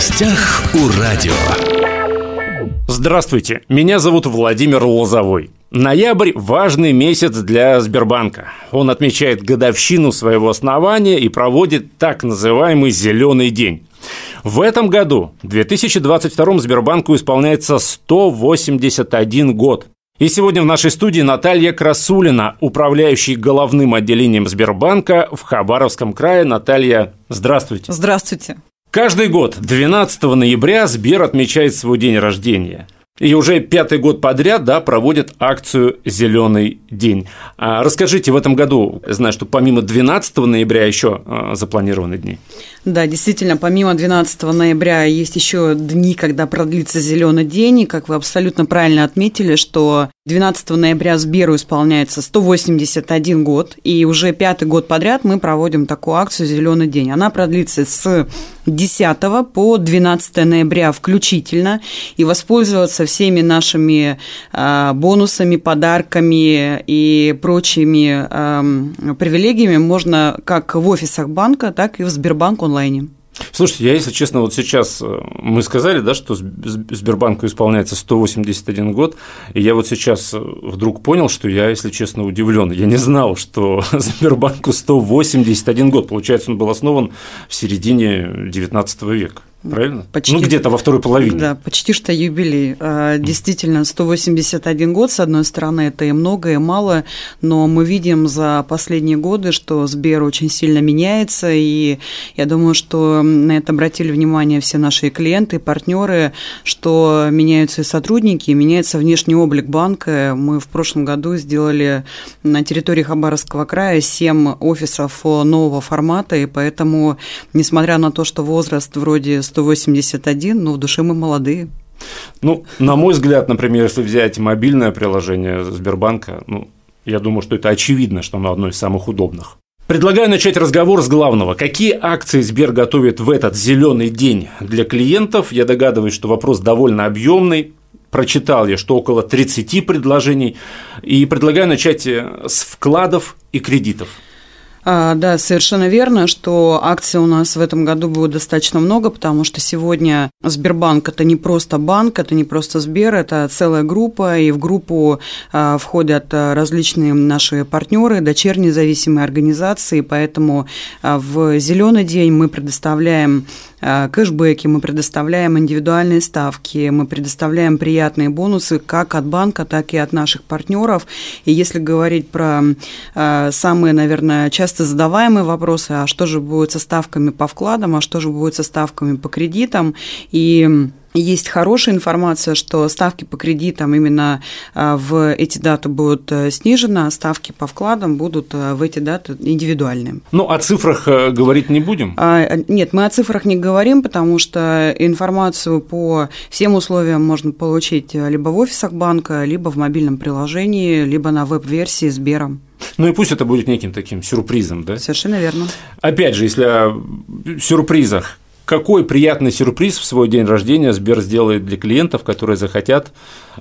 гостях у радио. Здравствуйте, меня зовут Владимир Лозовой. Ноябрь – важный месяц для Сбербанка. Он отмечает годовщину своего основания и проводит так называемый «зеленый день». В этом году, 2022 Сбербанку исполняется 181 год. И сегодня в нашей студии Наталья Красулина, управляющий головным отделением Сбербанка в Хабаровском крае. Наталья, здравствуйте. Здравствуйте. Каждый год 12 ноября Сбер отмечает свой день рождения. И уже пятый год подряд да, проводят акцию «Зеленый день». А расскажите, в этом году, знаю, что помимо 12 ноября еще а, запланированы дни. Да, действительно, помимо 12 ноября есть еще дни, когда продлится зеленый день. И, как вы абсолютно правильно отметили, что 12 ноября Сберу исполняется 181 год, и уже пятый год подряд мы проводим такую акцию «Зеленый день». Она продлится с 10 по 12 ноября включительно, и воспользоваться всеми нашими э, бонусами, подарками и прочими э, привилегиями можно как в офисах банка, так и в Сбербанк онлайне. Слушайте, я, если честно, вот сейчас э, мы сказали, да, что Сбербанку исполняется 181 год, и я вот сейчас э, вдруг понял, что я, если честно, удивлен. Я не знал, что Сбербанку 181 год. Получается, он был основан в середине 19 века. Правильно? Почти, ну, где-то во второй половине. Да, почти что юбилей. А, действительно, 181 год, с одной стороны, это и много, и мало, но мы видим за последние годы, что Сбер очень сильно меняется, и я думаю, что на это обратили внимание все наши клиенты, партнеры, что меняются и сотрудники, и меняется внешний облик банка. Мы в прошлом году сделали на территории Хабаровского края 7 офисов нового формата, и поэтому, несмотря на то, что возраст вроде 181, но в душе мы молодые. Ну, на мой взгляд, например, если взять мобильное приложение Сбербанка, ну, я думаю, что это очевидно, что оно одно из самых удобных. Предлагаю начать разговор с главного. Какие акции Сбер готовит в этот зеленый день для клиентов? Я догадываюсь, что вопрос довольно объемный. Прочитал я, что около 30 предложений. И предлагаю начать э, с вкладов и кредитов. А, да, совершенно верно, что акций у нас в этом году будет достаточно много, потому что сегодня Сбербанк это не просто банк, это не просто Сбер, это целая группа, и в группу а, входят различные наши партнеры, дочерние зависимые организации, поэтому а, в зеленый день мы предоставляем кэшбэки, мы предоставляем индивидуальные ставки, мы предоставляем приятные бонусы как от банка, так и от наших партнеров. И если говорить про самые, наверное, часто часто задаваемые вопросы, а что же будет со ставками по вкладам, а что же будет со ставками по кредитам. И есть хорошая информация, что ставки по кредитам именно а, в эти даты будут э, снижены, а ставки по вкладам будут э, в эти даты индивидуальные. Ну, о цифрах э, говорить не будем? А, нет, мы о цифрах не говорим, потому что информацию по всем условиям можно получить либо в офисах банка, либо в мобильном приложении, либо на веб-версии Сбера. Ну и пусть это будет неким таким сюрпризом, да? Совершенно верно. Опять же, если о сюрпризах, какой приятный сюрприз в свой день рождения Сбер сделает для клиентов, которые захотят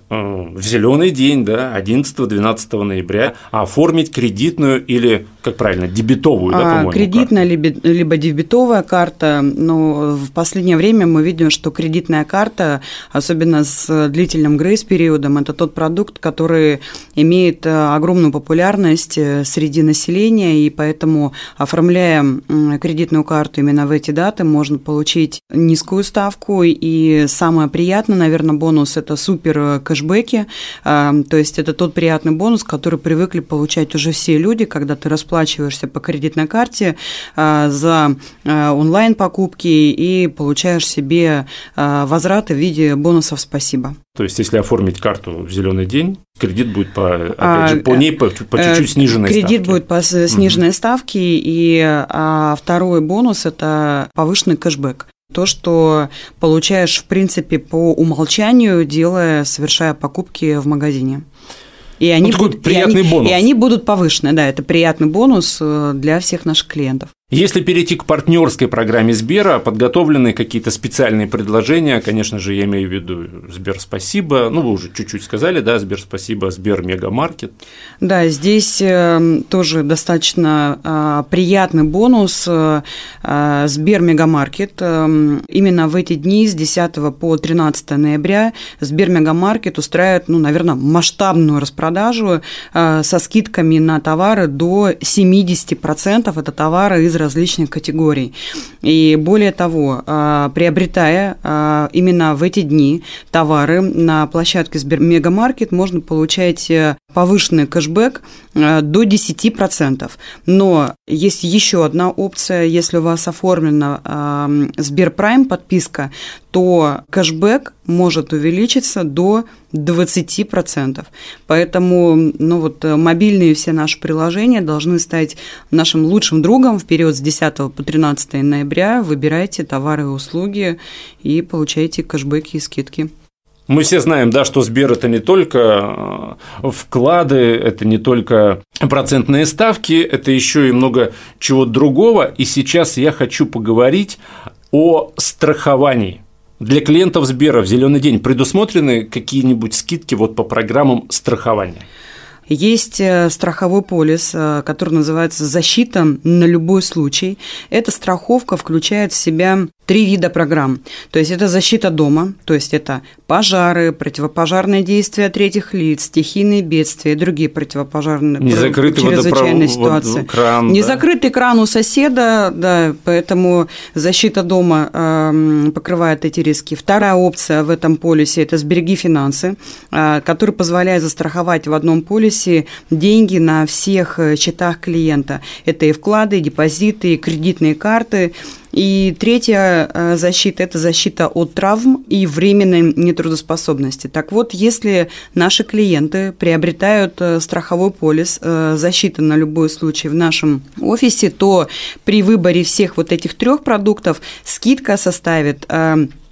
э, в зеленый день, да, 11-12 ноября, оформить кредитную или, как правильно, дебетовую, да, по-моему, Кредитная карту. либо дебетовая карта. Но в последнее время мы видим, что кредитная карта, особенно с длительным грейс-периодом, это тот продукт, который имеет э, огромную популярность э, среди населения, и поэтому, оформляя кредитную карту именно в эти даты, можно получить получить низкую ставку. И самое приятное, наверное, бонус – это супер кэшбэки. А, то есть это тот приятный бонус, который привыкли получать уже все люди, когда ты расплачиваешься по кредитной карте а, за а, онлайн-покупки и получаешь себе возвраты в виде бонусов «Спасибо». То есть, если оформить карту в зеленый день, кредит будет по, опять же, по ней по, по э, чуть-чуть сниженной кредит ставке. Кредит будет по сниженной угу. ставке, и а, второй бонус – это повышенный кэшбэк. То, что получаешь, в принципе, по умолчанию, делая, совершая покупки в магазине. И они, ну, будут, приятный и они, бонус. И они будут повышены, да, это приятный бонус э, для всех наших клиентов. Если перейти к партнерской программе Сбера, подготовлены какие-то специальные предложения, конечно же, я имею в виду Сбер Спасибо, ну вы уже чуть-чуть сказали, да, Сбер Спасибо, Сбер Мегамаркет. Да, здесь эм, тоже достаточно а, приятный бонус э, а, Сбер Мегамаркет. Эм, именно в эти дни с 10 по 13 ноября Сбер Мегамаркет устраивает, ну, наверное, масштабную распродажу э, со скидками на товары до 70%. Это товары из различных категорий. И более того, а, приобретая а, именно в эти дни товары на площадке Мегамаркет, можно получать э, повышенный кэшбэк э, до 10%. Но есть еще одна опция, если у вас оформлена Сберпрайм подписка, то кэшбэк может увеличиться до 20%. Поэтому ну вот, э, мобильные все наши приложения должны стать нашим лучшим другом в период с 10 по 13 ноября. Выбирайте товары и услуги и получайте кэшбэки и скидки. Мы все знаем, да, что Сбер – это не только э, вклады, это не только процентные ставки, это еще и много чего другого. И сейчас я хочу поговорить о страховании – для клиентов Сбера в зеленый день предусмотрены какие-нибудь скидки вот по программам страхования? Есть э, страховой полис, э, который называется «Защита на любой случай». Эта страховка включает в себя три вида программ. То есть это защита дома, то есть это пожары, противопожарные действия третьих лиц, стихийные бедствия и другие противопожарные Незакрытый чрезвычайные водопровод, ситуации. Кран, Незакрытый да. кран у соседа, да, поэтому защита дома э, покрывает эти риски. Вторая опция в этом полисе – это «Сбереги финансы», э, который позволяет застраховать в одном полисе деньги на всех э, счетах клиента. Это и вклады, и депозиты, и кредитные карты, и третья э, защита – это защита от травм и временной нетрудоспособности. Так вот, если наши клиенты приобретают э, страховой полис э, защиты на любой случай в нашем офисе, то при выборе всех вот этих трех продуктов скидка составит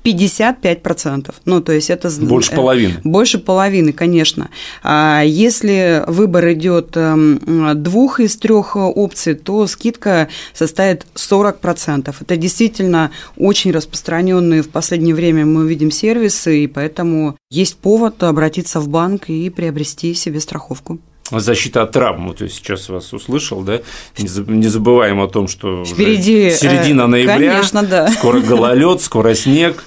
55%. Ну, то есть это... Больше половины. Больше половины, конечно. А если выбор идет эм, двух из трех опций, то скидка составит 40%. Это действительно очень распространенные в последнее время мы видим сервисы, и поэтому есть повод обратиться в банк и приобрести себе страховку защита от травм. Вот я сейчас вас услышал, да? Не забываем о том, что Впереди, середина э, ноября, конечно, да. скоро гололед, скоро снег.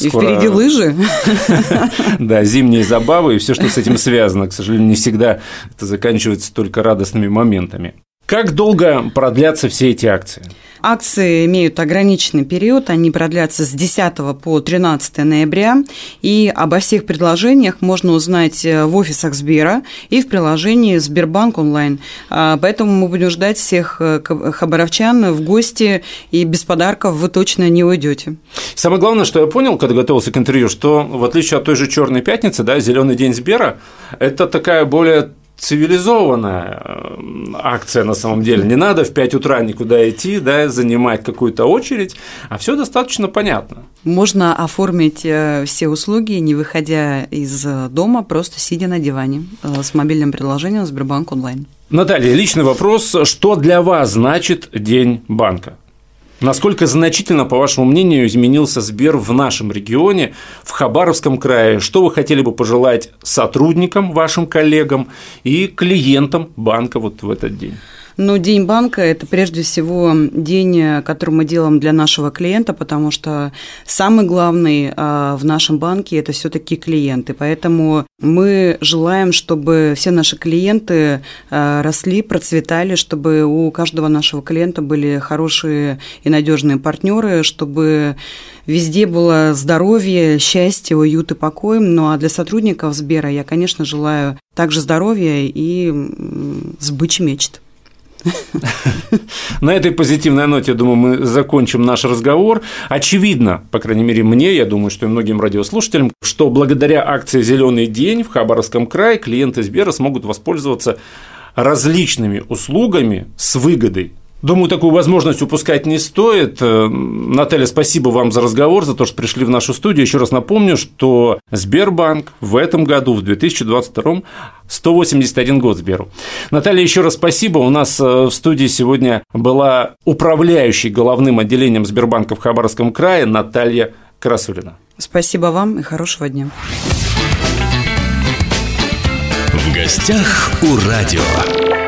И впереди лыжи. Да, зимние забавы и все, что с этим связано. К сожалению, не всегда это заканчивается только радостными моментами. Как долго продлятся все эти акции? Акции имеют ограниченный период, они продлятся с 10 по 13 ноября, и обо всех предложениях можно узнать э, в офисах Сбера и в приложении Сбербанк онлайн. А, поэтому мы будем ждать всех э, хабаровчан в гости, и без подарков вы точно не уйдете. Самое главное, что я понял, когда готовился к интервью, что в отличие от той же Черной пятницы, да, Зеленый день Сбера, это такая более цивилизованная э, акция на самом деле. Не надо в 5 утра никуда идти, да, занимать какую-то очередь, а все достаточно понятно. Можно оформить э, все услуги, не выходя из дома, просто сидя на диване э, с мобильным приложением Сбербанк онлайн. Наталья, личный вопрос. Что для вас значит День банка? Насколько значительно, по вашему мнению, изменился Сбер в нашем регионе, в Хабаровском крае? Что вы хотели бы пожелать сотрудникам, вашим коллегам и клиентам банка вот в этот день? Ну, День банка – это прежде всего день, который мы делаем для нашего клиента, потому что самый главный а, в нашем банке – это все таки клиенты. Поэтому мы желаем, чтобы все наши клиенты а, росли, процветали, чтобы у каждого нашего клиента были хорошие и надежные партнеры, чтобы везде было здоровье, счастье, уют и покой. Ну а для сотрудников Сбера я, конечно, желаю также здоровья и сбычи мечт. На этой позитивной ноте, я думаю, мы закончим наш разговор. Очевидно, по крайней мере, мне, я думаю, что и многим радиослушателям, что благодаря акции «Зеленый день» в Хабаровском крае клиенты Сбера смогут воспользоваться различными услугами с выгодой Думаю, такую возможность упускать не стоит. Э, Наталья, спасибо вам за разговор, за то, что пришли в нашу студию. Еще раз напомню, что Сбербанк в этом году, в 2022 181 год Сберу. Наталья, еще раз спасибо. У нас э, в студии сегодня была управляющей головным отделением Сбербанка в Хабаровском крае Наталья Красулина. Спасибо вам и хорошего дня. В гостях у радио.